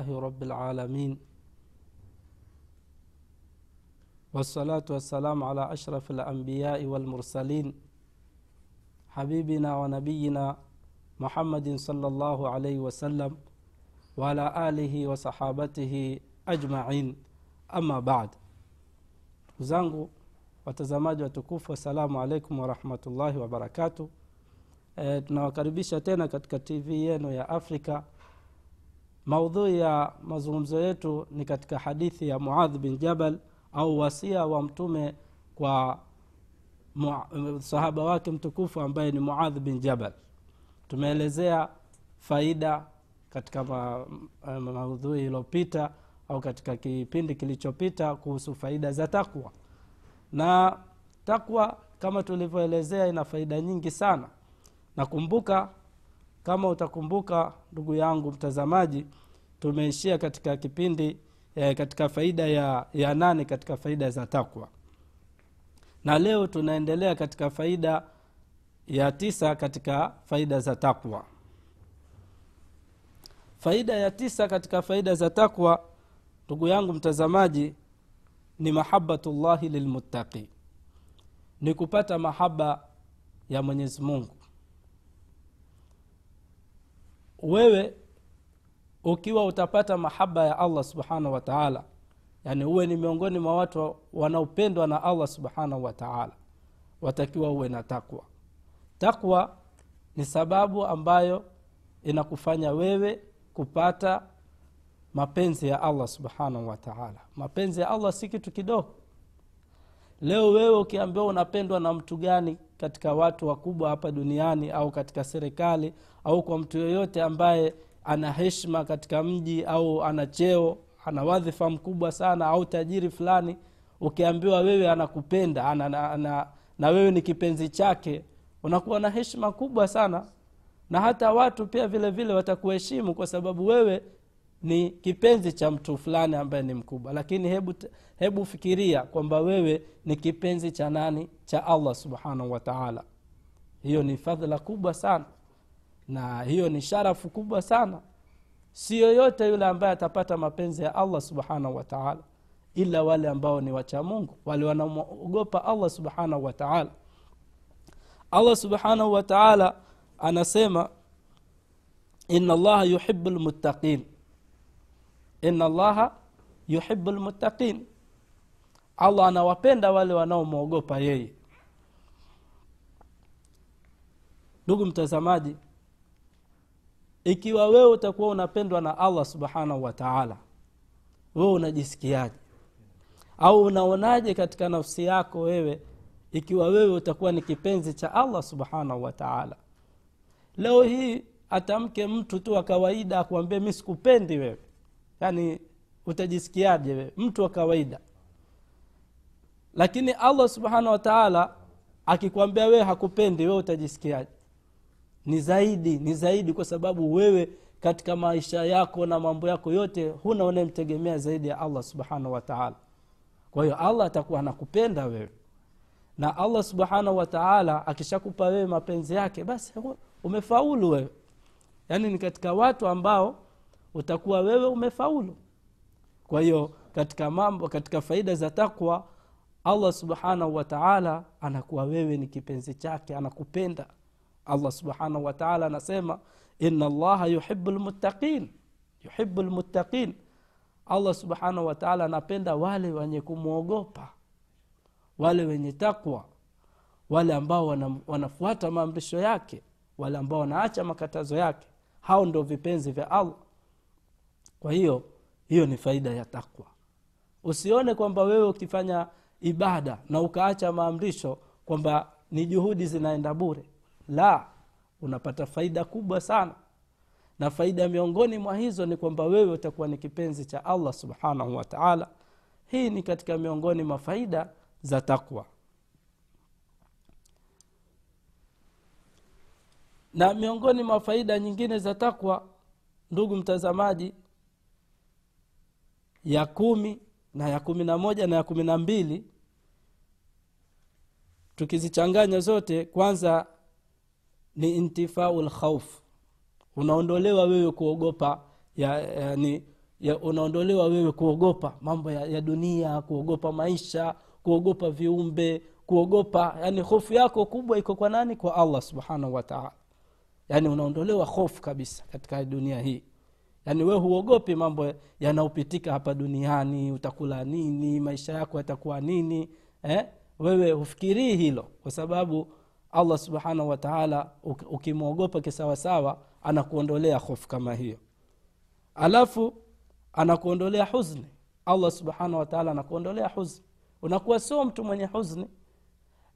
لله رب العالمين. والصلاة والسلام على أشرف الأنبياء والمرسلين. حبيبنا ونبينا محمد صلى الله عليه وسلم وعلى آله وصحابته أجمعين. أما بعد zangu watazamaji watukufu assalamu alaikum warahmatullahi wabarakatuh e, tunawakaribisha tena katika tv yenu ya afrika maudhui ya mazungumzo yetu ni katika hadithi ya muadh bin jabal au wasia wa mtume kwa sahaba wake mtukufu ambaye ni muadh bin jabal. Tumeelezea faida katika ma, maudhui iliyopita au katika kipindi kilichopita kuhusu faida za takwa. Na takwa kama tulivyoelezea ina faida nyingi sana. Nakumbuka kama utakumbuka ndugu yangu mtazamaji tumeishia katika kipindi e, katika faida ya, ya nane katika faida za takwa. Na leo tunaendelea katika faida ya tisa katika faida za takwa. Faida ya tisa katika faida za takwa ndugu yangu mtazamaji ni mahabatullahi lilmuttaqi. Ni kupata mahaba ya mwenyezi mungu wewe ukiwa utapata mahaba ya allah subhanahu wa taala yaani uwe ni miongoni mwa watu wanaopendwa na allah subhanahu wa taala watakiwa uwe na takwa. Takwa ni sababu ambayo inakufanya wewe kupata mapenzi ya allah subhanahu wataala mapenzi ya allah si kitu kidogo leo wewe ukiambiwa unapendwa na mtu gani katika watu wakubwa hapa duniani au katika serikali au kwa mtu yoyote ambaye ana heshima katika mji au ana cheo ana wadhifa mkubwa sana au tajiri fulani ukiambiwa wewe anakupenda ana, ana, ana, na wewe ni kipenzi chake unakuwa na heshima kubwa sana. Na hata watu pia vile vile watakuheshimu kwa sababu wewe ni kipenzi cha mtu fulani ambaye ni mkubwa. Lakini hebu, hebu fikiria kwamba wewe ni kipenzi cha nani? Cha allah subhanahu wataala hiyo ni fadhila kubwa sana. Na hiyo ni sharafu kubwa sana. Si yoyote yule ambaye atapata mapenzi ya allah subhanahu wataala ila wale ambao ni wacha mungu. Wale wanamwogopa allah subhanahu wataala allah subhanahu wataala anasema ina allaha yuhibu lmuttaqin ina allaha yuhibu lmuttaqin allah anawapenda wale wanaomwogopa yeye. Ndugu mtazamaji ikiwa wewe utakuwa unapendwa na allah subhanahu wa taala wewe unajisikiaje? Au unaonaje katika nafsi yako wewe ikiwa wewe utakuwa ni kipenzi cha allah subhanahu wa taala? Leo hii atamke mtu tu wa kawaida akuambie mi sikupendi wewe yaani utajisikiaje mtu wa kawaida. Lakini allah subhanahu wataala akikwambia wewe hakupendi wewe utajisikiaje? Ni zaidi ni zaidi kwa sababu wewe katika maisha yako na mambo yako yote huna unayemtegemea zaidi ya allah subhanahu wataala kwa hiyo allah atakuwa anakupenda wewe. Na allah subhanahu wataala akishakupa wewe mapenzi yake basi umefaulu wewe. Yaani ni katika watu ambao utakuwa wewe umefaulu. Kwa hiyo katika mambo katika faida za takwa allah subhanahu wataala anakuwa wewe ni kipenzi chake anakupenda. Allah subhanahu wataala anasema ina allaha yuhibu lmuttaqin yuhibu lmuttaqin allah subhanahu wataala anapenda wale wenye kumwogopa wale wenye takwa wale ambao wana, wanafuata maamrisho yake wale ambao wanaacha makatazo yake. Hao ndio vipenzi vya allah kwa hiyo hiyo ni faida ya takwa. Usione kwamba wewe ukifanya ibada na ukaacha maamrisho kwamba ni juhudi zinaenda bure. La unapata faida kubwa sana. Na faida miongoni mwa hizo ni kwamba wewe utakuwa ni kipenzi cha allah subhanahu wataala hii ni katika miongoni mwa faida za takwa. Na miongoni mwa faida nyingine za takwa ndugu mtazamaji ya kumi na ya kumi na moja na ya kumi na mbili. Tukizichanganya zote kwanza ni intifau lkhauf unaondolewa wewe kuogopa ya, yani ya unaondolewa wewe kuogopa mambo ya, ya dunia kuogopa maisha kuogopa viumbe kuogopa yani hofu yako kubwa iko kwa nani? Kwa allah subhanahu wataala yani unaondolewa hofu kabisa katika dunia hii yaani we huogopi mambo yanayopitika hapa duniani utakula nini maisha yako yatakuwa nini eh? wewe hufikirii hilo kwa sababu allah subhanahu wataala ukimwogopa kisawasawa anakuondolea hofu kama hiyo. Alafu anakuondolea huzni. Allah subhanahu wataala anakuondolea huzni. Unakuwa sio mtu mwenye huzni.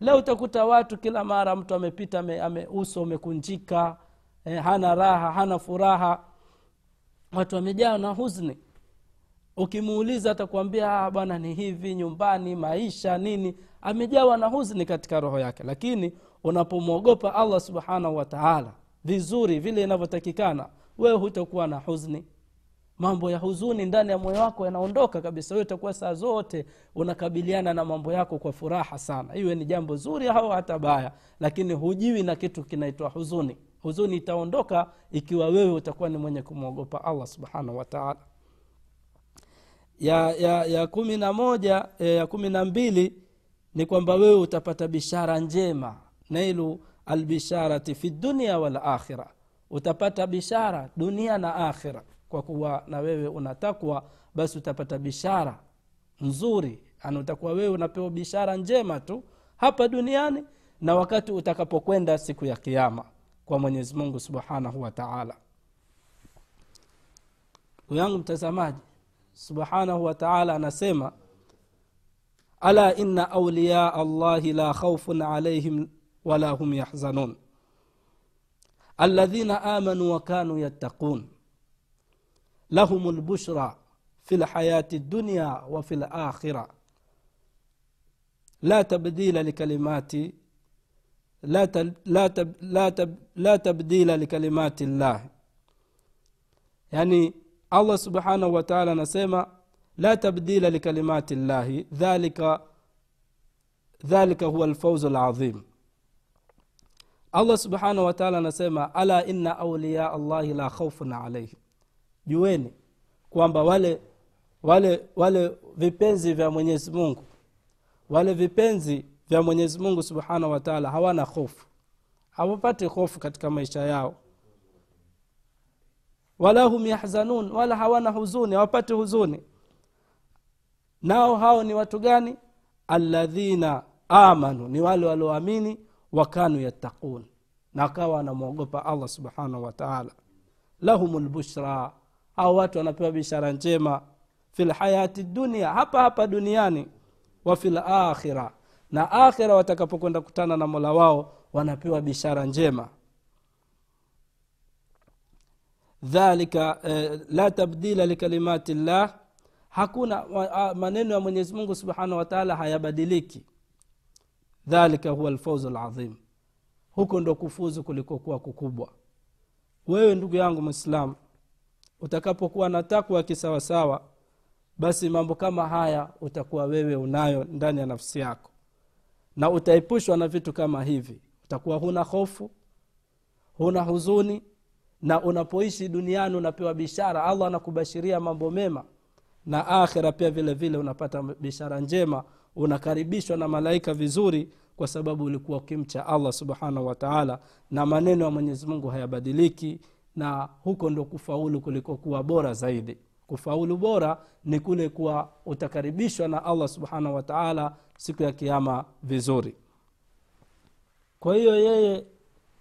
Leo utakuta watu kila mara mtu amepita ame, ame uso umekunjika eh, hana raha hana furaha watu wamejaa na huzni. Ukimuuliza atakuambia bwana ni hivi nyumbani maisha nini. Amejawa na huzni katika roho yake. Lakini unapomwogopa allah subhanahu wataala vizuri vile inavyotakikana wewe hutakuwa na huzni. Mambo ya huzuni ndani ya moyo wako yanaondoka kabisa. Wewe utakuwa saa zote unakabiliana na mambo yako kwa furaha sana. Iwe ni jambo zuri au hata baya lakini hujiwi na kitu kinaitwa huzuni huzuni itaondoka ikiwa wewe utakuwa ni mwenye kumwogopa allah subhanahu wataala ya, ya, ya kumi na moja ya kumi na mbili ni kwamba wewe utapata bishara njema. Nailu albisharati fi dunia wal akhira. Utapata bishara dunia na akhira. Kwa kuwa na wewe unatakwa basi utapata bishara nzuri. Yani utakuwa wewe unapewa bishara njema tu hapa duniani na wakati utakapokwenda siku ya kiama kwa mwenyezi mungu subhanahu wataala ndugu yangu mtazamaji subhanahu wataala anasema ala inna auliya allahi la khaufun alaihim wala hum yahzanun. Aladhina amanu wakanu yattaqun. Lahum lbushra fi lhayati dunya wafi lakhira la tabdila likalimati la, tab, la, tab, la, tab, la tabdila likalimati llah yani allah subhanahu wataala anasema la tabdila likalimati llahi dhalika dhalika huwa lfauzu ladhim allah subhanahu wataala anasema ala ina auliya allahi la khaufun alaihim juweni kwamba wale wale wale vipenzi vya mwenyezi mungu wale vipenzi vya mwenyezi mungu subhanahu wataala hawana hofu. Hawapati hofu katika maisha yao. Wala hum yahzanun wala hawana huzuni hawapati huzuni. Nao hao ni watu gani? Alladhina amanu ni wale walioamini wakanu yattaqun na wakawa wanamwogopa allah subhanahu wataala lahum lbushra au watu wanapewa bishara njema. Fi lhayati dunia hapa hapa duniani. Wa fi lakhira na akhira watakapokwenda kutana na mola wao wanapewa bishara njema. Dhalika eh, la tabdila likalimati llah hakuna maneno ya mwenyezi mungu subhanahu wataala hayabadiliki. Dhalika huwa lfauzu ladhim huko ndo kufuzu kulikokuwa kukubwa. Wewe ndugu yangu mwislamu utakapokuwa na takwa kisawasawa basi mambo kama haya utakuwa wewe unayo ndani ya nafsi yako na utaepushwa na vitu kama hivi. Utakuwa huna hofu huna huzuni na unapoishi duniani unapewa bishara. Allah anakubashiria mambo mema na akhira pia vile vile unapata bishara njema unakaribishwa na malaika vizuri kwa sababu ulikuwa ukimcha allah subhanahu wataala na maneno ya mwenyezi mungu hayabadiliki na huko ndo kufaulu kulikokuwa bora zaidi kufaulu bora ni kule kuwa utakaribishwa na allah subhanahu wataala siku ya kiama vizuri. Kwa hiyo yeye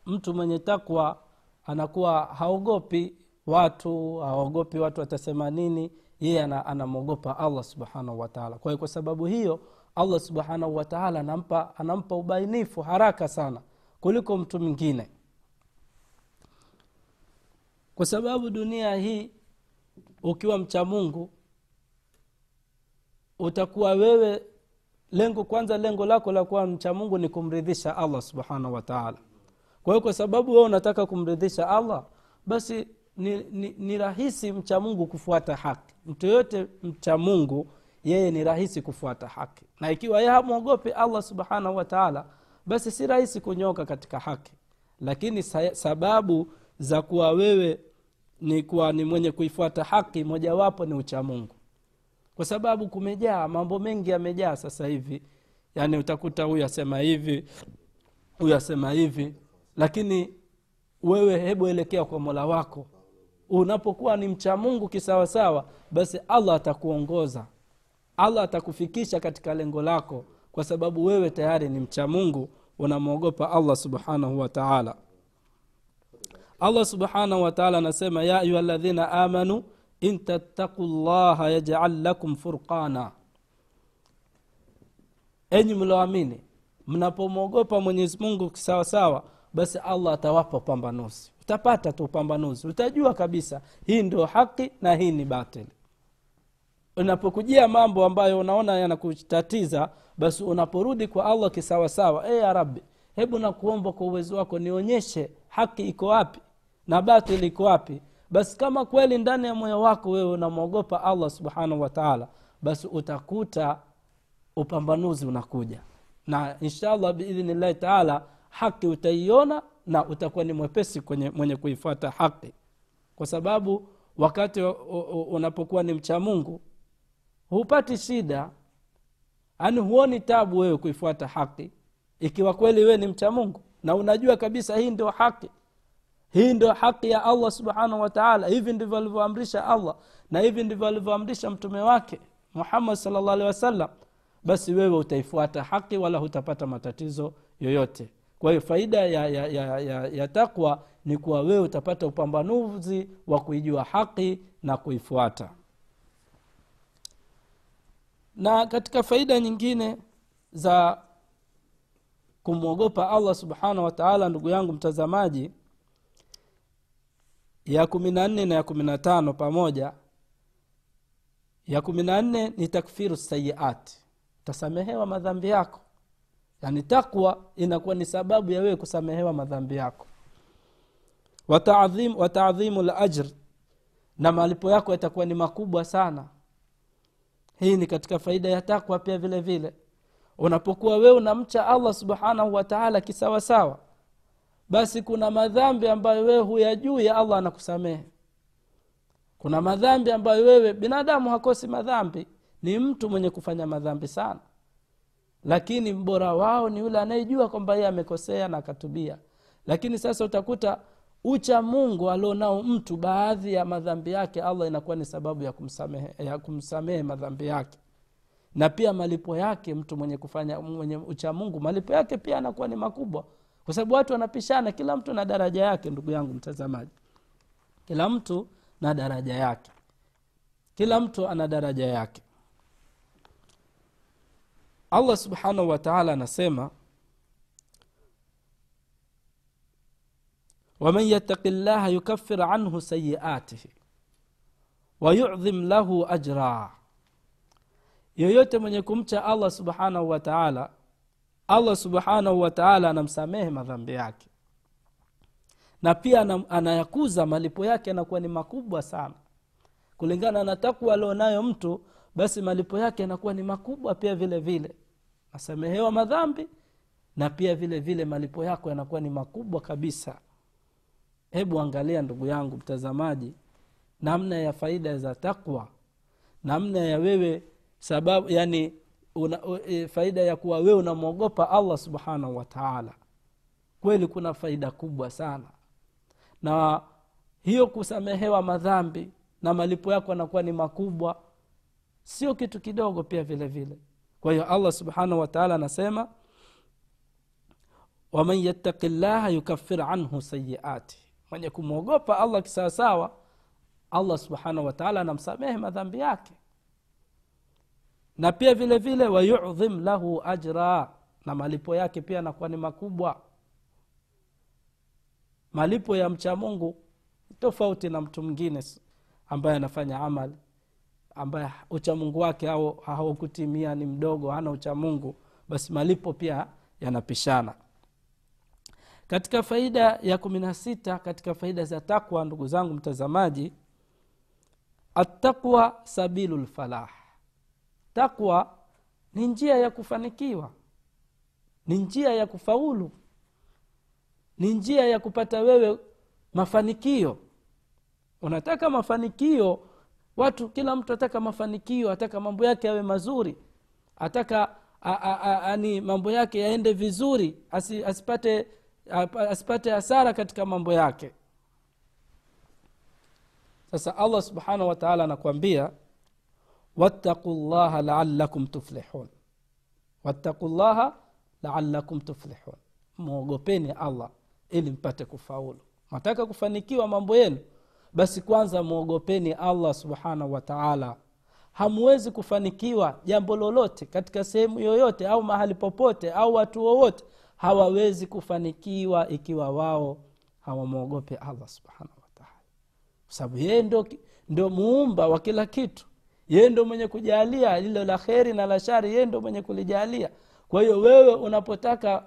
mtu mwenye takwa anakuwa haogopi watu haogopi watu watasema nini yeye anamwogopa allah subhanahu wataala kwa hiyo kwa sababu hiyo allah subhanahu wataala anampa, anampa ubainifu haraka sana kuliko mtu mwingine. Kwa sababu dunia hii ukiwa mcha mungu utakuwa wewe lengo kwanza lengo lako la kuwa mcha mungu ni kumridhisha allah subhanahu wataala kwa hiyo kwa sababu wewe unataka kumridhisha allah basi ni, ni, ni rahisi mcha mungu kufuata haki. Mtu yoyote mcha mungu yeye ni rahisi kufuata haki. Na ikiwa yeye hamwogopi allah subhanahu wataala basi si rahisi kunyoka katika haki. Lakini sababu za kuwa wewe ni kuwa ni mwenye kuifuata haki mojawapo ni uchamungu kwa sababu kumejaa mambo mengi yamejaa sasa hivi. Yaani utakuta huyu asema hivi huyu asema hivi. Lakini wewe hebu elekea kwa mola wako. Unapokuwa ni mcha mungu kisawasawa basi allah atakuongoza. Allah atakufikisha katika lengo lako. Kwa sababu wewe tayari ni mcha mungu unamwogopa allah subhanahu wa taala allah subhanahu wataala anasema ya ayuha ladhina amanu in tattaku llaha yajal lakum furqana. Enyi mlioamini mnapomwogopa mwenyezi mungu sawasawa basi allah atawapa upambanuzi. Utapata tu upambanuzi. Utajua kabisa hii ndio haki na hii ni batili. Unapokujia mambo ambayo unaona yanakutatiza basi unaporudi kwa allah kisawasawa e ya rabbi hebu nakuomba kwa uwezo wako nionyeshe haki iko wapi na batili iko wapi? Basi kama kweli ndani ya moyo wako wewe unamwogopa allah subhanahu wataala basi utakuta upambanuzi unakuja. Na inshallah biidhnillahi taala haki utaiona na utakuwa ni mwepesi kwenye mwenye kuifuata haki. Kwa sababu wakati unapokuwa ni mcha mungu hupati shida yaani huoni tabu wewe kuifuata haki. Ikiwa kweli wewe ni mcha mungu na unajua kabisa hii ndio haki hii ndio haki ya allah subhanahu wataala hivi ndivyo alivyoamrisha allah na hivi ndivyo alivyoamrisha mtume wake muhammad salllah alehi wasallam. Basi wewe utaifuata haki wala hutapata matatizo yoyote. Kwa hiyo faida ya, ya, ya, ya, ya takwa ni kuwa wewe utapata upambanuzi wa kuijua haki na kuifuata. Na katika faida nyingine za kumwogopa allah subhanahu wataala ndugu yangu mtazamaji ya kumi na nne na ya kumi na tano pamoja. Ya kumi na nne ni takfiru sayiati utasamehewa madhambi yako. Yaani takwa inakuwa ni sababu ya wewe kusamehewa madhambi yako. Wataadhimu wataadhimu lajr na malipo yako yatakuwa ni makubwa sana. Hii ni katika faida ya takwa pia vile vile. Unapokuwa wewe unamcha allah subhanahu wataala kisawasawa basi kuna madhambi ambayo wewe huyajui ya allah anakusamehe. Kuna madhambi ambayo wewe binadamu hakosi madhambi. Ni mtu mwenye kufanya madhambi sana. Lakini mbora wao ni yule anayejua kwamba yeye amekosea na akatubia. Lakini sasa utakuta ucha mungu alionao mtu baadhi ya madhambi yake allah inakuwa ni sababu ya kumsamehe, ya kumsamehe madhambi yake. Na pia malipo yake mtu mwenye kufanya mwenye ucha mungu malipo yake pia anakuwa ni makubwa kwa sababu watu wanapishana kila mtu na daraja yake ndugu yangu mtazamaji. Kila mtu na daraja yake. Kila mtu ana daraja yake. Allah subhanahu wataala anasema waman yattaqi llaha yukafir anhu sayiatihi wayudhim lahu ajra. Yoyote mwenye kumcha allah subhanahu wataala allah subhanahu wataala anamsamehe madhambi yake. Na pia anayakuza malipo yake yanakuwa ni makubwa sana. Kulingana na takwa alionayo mtu basi malipo yake yanakuwa ni makubwa pia vile vile. Asamehewa madhambi na pia vile vile malipo yako yanakuwa ni makubwa kabisa. Hebu angalia ndugu yangu mtazamaji namna ya faida za takwa namna ya wewe sababu yani una, e, faida ya kuwa wewe unamwogopa allah subhanahu wataala kweli kuna faida kubwa sana. Na hiyo kusamehewa madhambi na malipo yako yanakuwa ni makubwa. Sio kitu kidogo pia vile vile. Kwa hiyo allah subhanahu wataala anasema waman yattaki llaha yukafir anhu sayiati mwenye kumwogopa allah kisawasawa allah subhanahu wataala anamsamehe madhambi yake na pia vile vile wayudhim lahu ajra na malipo yake pia anakuwa ni makubwa. Malipo ya mcha mungu tofauti na mtu mwingine ambaye anafanya amali ambaye uchamungu wake au haukutimia ni mdogo hana uchamungu basi malipo pia yanapishana. Katika faida ya kumi na sita katika faida za takwa ndugu zangu mtazamaji attaqwa sabilu lfalah takwa ni njia ya kufanikiwa ni njia ya kufaulu ni njia ya kupata wewe mafanikio. Unataka mafanikio watu kila mtu ataka mafanikio ataka mambo yake yawe mazuri ataka ani mambo yake yaende vizuri asi, asipate asipate hasara katika mambo yake. Sasa allah subhanahu wataala anakuambia wattaqu llaha laalakum tuflihun wattaqu llaha laalakum tuflihun mwogopeni allah ili mpate kufaulu. Mataka kufanikiwa mambo yenu? Basi kwanza mwogopeni allah subhanahu wataala hamwezi kufanikiwa jambo lolote katika sehemu yoyote au mahali popote au watu wowote. Hawawezi kufanikiwa ikiwa wao hawamwogope allah subhanahu wataala kwa sababu yeye ndo, ndo muumba wa kila kitu yeye ndo mwenye kujalia lilo la kheri na la shari yeye ndo mwenye kulijalia. Kwa hiyo wewe unapotaka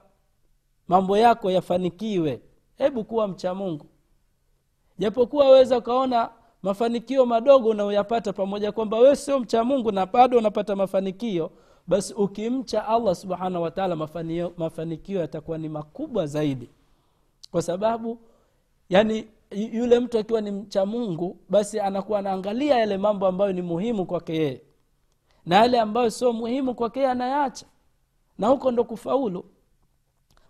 mambo yako yafanikiwe hebu kuwa mcha mungu. Japokuwa waweza ukaona mafanikio madogo unayoyapata pamoja kwamba wewe sio mcha mungu na bado unapata mafanikio basi ukimcha allah subhanahu wataala mafanikio yatakuwa ni makubwa zaidi. Kwa sababu yani yule mtu akiwa ni mcha mungu basi anakuwa anaangalia yale mambo ambayo ni muhimu kwake yeye. Na yale ambayo sio muhimu kwake yeye anayaacha. Na huko ndo kufaulu.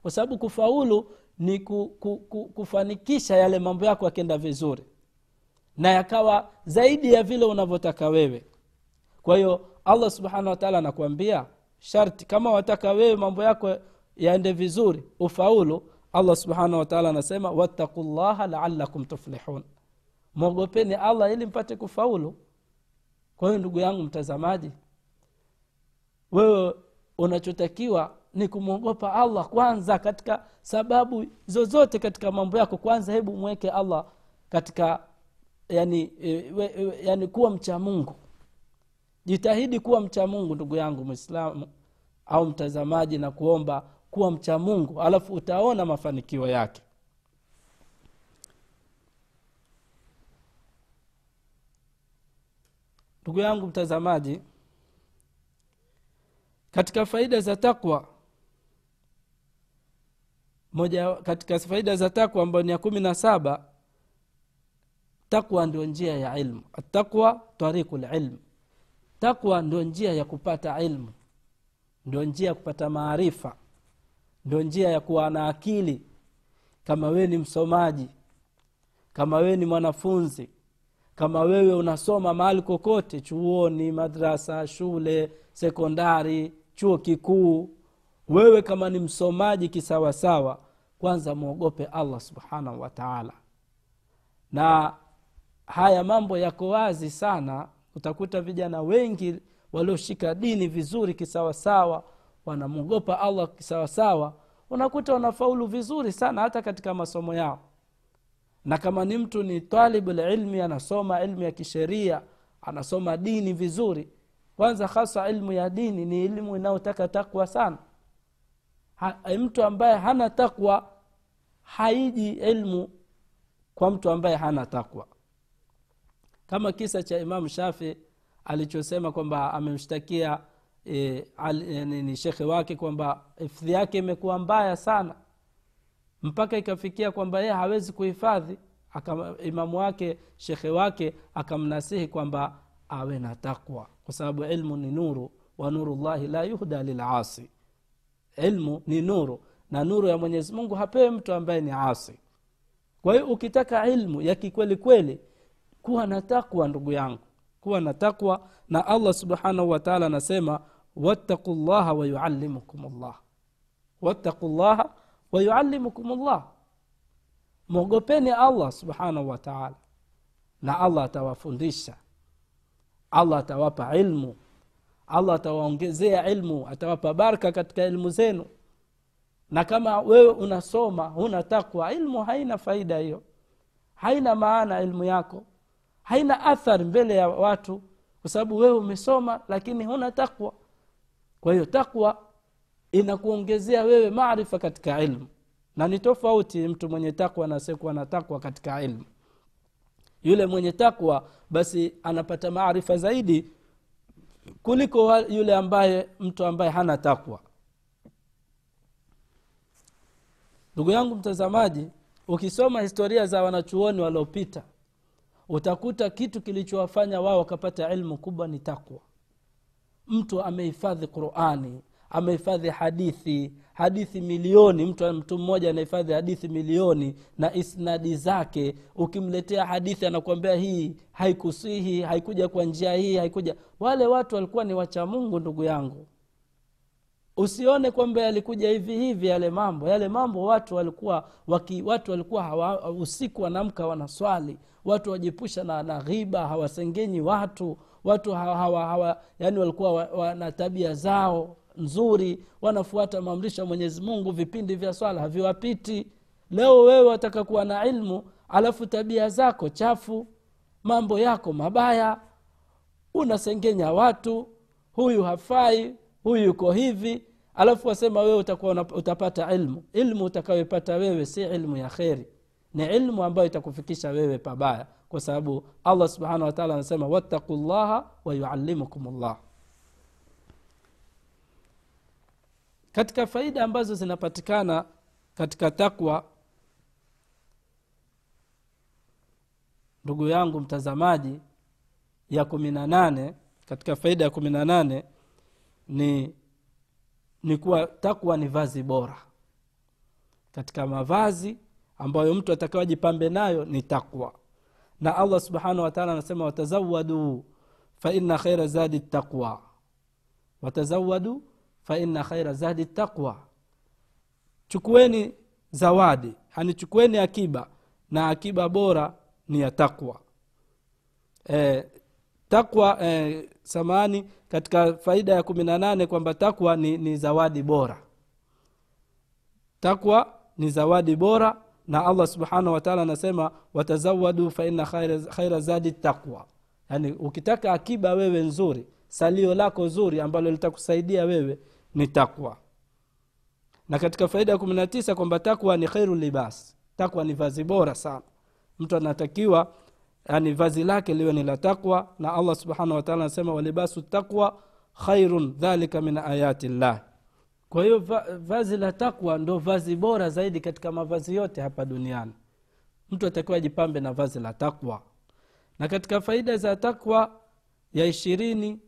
Kwa sababu kufaulu ni ku, ku, ku, kufanikisha yale mambo yako yakenda vizuri. Na yakawa zaidi ya vile unavyotaka wewe. Kwa hiyo allah subhanahu wataala anakuambia sharti kama wataka wewe mambo yako yaende vizuri ufaulu allah subhanahu wataala anasema wattaqu llaha laalakum tuflihun. Mwogopeni allah ili mpate kufaulu. Kwa hiyo ndugu yangu mtazamaji wewe unachotakiwa ni kumwogopa allah kwanza katika sababu zozote katika mambo yako. Kwanza hebu mweke allah katika yani, e, we, e, yani kuwa mcha mungu. Jitahidi kuwa mcha mungu ndugu yangu mwislamu au mtazamaji na kuomba kuwa mcha mungu alafu utaona mafanikio yake. Ndugu yangu mtazamaji katika faida za takwa moja katika faida za takwa ambayo ni ya kumi na saba takwa ndio njia ya ilmu. Atakwa tariku lilmu takwa ndio njia ya kupata ilmu ndio njia ya kupata maarifa ndio njia ya kuwa na akili. Kama wewe ni msomaji kama wewe ni mwanafunzi kama wewe unasoma mahali kokote chuoni madrasa shule sekondari chuo kikuu wewe kama ni msomaji kisawasawa kwanza mwogope allah subhanahu wataala na haya mambo yako wazi sana utakuta vijana wengi walioshika dini vizuri kisawasawa wanamwogopa allah kisawasawa unakuta wanafaulu vizuri sana hata katika masomo yao. Na kama ni mtu ni talibu lilmi anasoma ilmu ya kisheria anasoma dini vizuri kwanza hasa ilmu ya dini ni elimu inayotaka takwa sana. Ha, mtu ambaye hana takwa haiji ilmu kwa mtu ambaye hana takwa. Kama kisa cha imamu shafi alichosema kwamba amemshtakia e, e, ni shekhe wake kwamba hifadhi yake imekuwa mbaya sana. Mpaka ikafikia kwamba yeye hawezi kuhifadhi imamu wake shekhe wake akamnasihi kwamba awe na takwa kwa sababu ilmu ni nuru wa nuru la yuhda lilasi ilmu ni nuru na nuru ya mwenyezi mungu hapewi mtu ambaye ni asi. Kwa hiyo ukitaka ilmu ya kikweli kweli kuwa na takwa ndugu yangu. Kuwa na takwa na allah subhanahu wataala anasema wattaqu llaha wayuallimukum llah wattaqu llaha wayuallimukum llah mwogopeni allah subhanahu wataala na allah atawafundisha. Allah atawapa ilmu. Allah atawaongezea ilmu atawapa baraka katika ilmu zenu. Na kama wewe unasoma huna takwa ilmu haina faida hiyo. Haina maana ilmu yako. Haina athari mbele ya watu kwa sababu wewe umesoma lakini huna takwa kwa hiyo takwa inakuongezea wewe maarifa katika ilmu. Na ni tofauti mtu mwenye takwa na asiyekuwa na takwa katika ilmu. Yule mwenye takwa basi anapata maarifa zaidi kuliko yule ambaye mtu ambaye hana takwa ndugu yangu mtazamaji ukisoma historia za wanachuoni waliopita utakuta kitu kilichowafanya wao wakapata ilmu kubwa ni takwa mtu amehifadhi qurani amehifadhi hadithi hadithi milioni mtu, mtu mmoja anahifadhi hadithi milioni na isnadi zake. Ukimletea hadithi anakuambia hii haikusihi haikuja kwa njia hii haikuja. Wale watu walikuwa ni wacha mungu ndugu yangu. Usione kwamba yalikuja hivi hivi yale mambo. Yale mambo watu walikuwa waki, watu walikuwa hawa, usiku wanamka wanaswali. Watu wajipusha na, na ghiba hawasengenyi watu watu hawa, hawa, yani walikuwa wana tabia zao nzuri wanafuata maamrisho ya mwenyezi mungu vipindi vya swala haviwapiti. Leo wewe wataka kuwa na ilmu alafu tabia zako chafu mambo yako mabaya unasengenya watu huyu hafai huyu yuko hivi alafu wasema wewe utakuwa utapata ilmu. Ilmu utakayoipata wewe si ilmu ya kheri. Ni ilmu ambayo itakufikisha wewe pabaya kwa sababu allah subhanahu wataala anasema wattaku llaha wayuallimukum llah katika faida ambazo zinapatikana katika takwa ndugu yangu mtazamaji ya kumi na nane katika faida ya kumi na nane ni ni kuwa takwa ni vazi bora. Katika mavazi ambayo mtu atakaajipambe nayo ni takwa na allah subhanahu wataala anasema watazawadu faina khaira zadi taqwa. Watazawadu faina khaira zadi taqwa. Chukueni zawadi yani chukueni akiba na akiba bora ni ya takwa e, takwa e, samani katika faida ya kumi na nane kwamba takwa ni, ni zawadi bora. Takwa ni zawadi bora na allah subhanahu wataala anasema watazawadu faina khaira, zadi takwa yaani ukitaka akiba wewe nzuri salio lako zuri ambalo litakusaidia wewe ni takwa na katika faida ya kumi na tisa kwamba takwa ni khairu libas takwa ni vazi bora sana. Mtu anatakiwa yani vazi lake liwe ni la takwa na allah subhanahu wataala anasema walibasu takwa khairun dhalika min ayati llah kwa hiyo va, vazi la takwa ndo vazi bora zaidi katika mavazi yote hapa duniani. Mtu atakiwa ajipambe na vazi la takwa. Na katika faida za takwa ya ishirini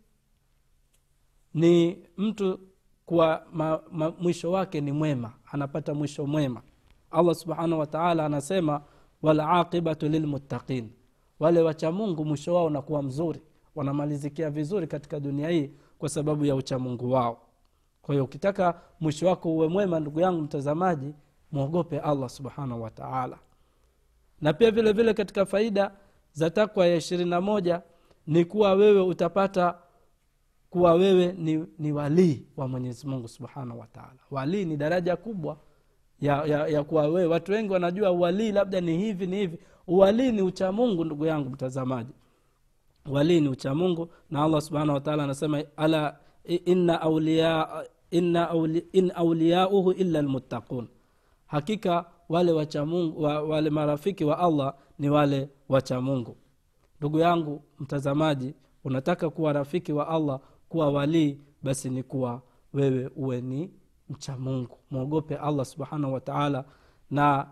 ni mtu kuwa ma, ma, mwisho wake ni mwema anapata mwisho mwema. Allah subhanahu wataala anasema walaqibatu lilmuttaqin wale wachamungu mwisho wao unakuwa mzuri wanamalizikia vizuri katika dunia hii kwa sababu ya uchamungu wao kwa hiyo ukitaka mwisho wako uwe mwema ndugu yangu mtazamaji mwogope allah subhanahu wataala na pia vile vile katika faida za takwa ya ishirini na moja ni kuwa wewe utapata kuwa wewe ni, ni walii wa mwenyezi mungu subhanahu wataala walii ni daraja kubwa ya, ya, ya kuwa wewe. Watu wengi wanajua uwalii labda ni hivi ni hivi. Uwalii ni uchamungu ndugu yangu mtazamaji. Walii ni uchamungu na allah subhanahu wataala anasema ala inna auliya in auliyauhu illa lmuttaqun hakika wale wachamungu wa, wale marafiki wa allah ni wale wachamungu ndugu yangu mtazamaji unataka kuwa rafiki wa allah kuwa walii basi ni kuwa wewe uwe ni mcha mungu. Mwogope allah subhanahu wataala na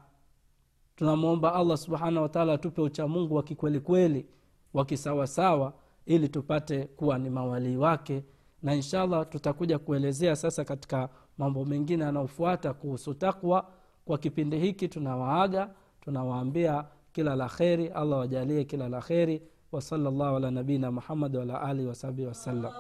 tunamwomba allah subhanahu wataala atupe uchamungu wa kikwelikweli wa kisawasawa ili tupate kuwa ni mawalii wake na inshallah tutakuja kuelezea sasa katika mambo mengine yanayofuata kuhusu takwa. Kwa kipindi hiki tunawaaga tunawaambia kila la kheri allah wajalie kila la kheri. Wasala llahu ala nabiina muhammad waala alihi wasahbihi wasallam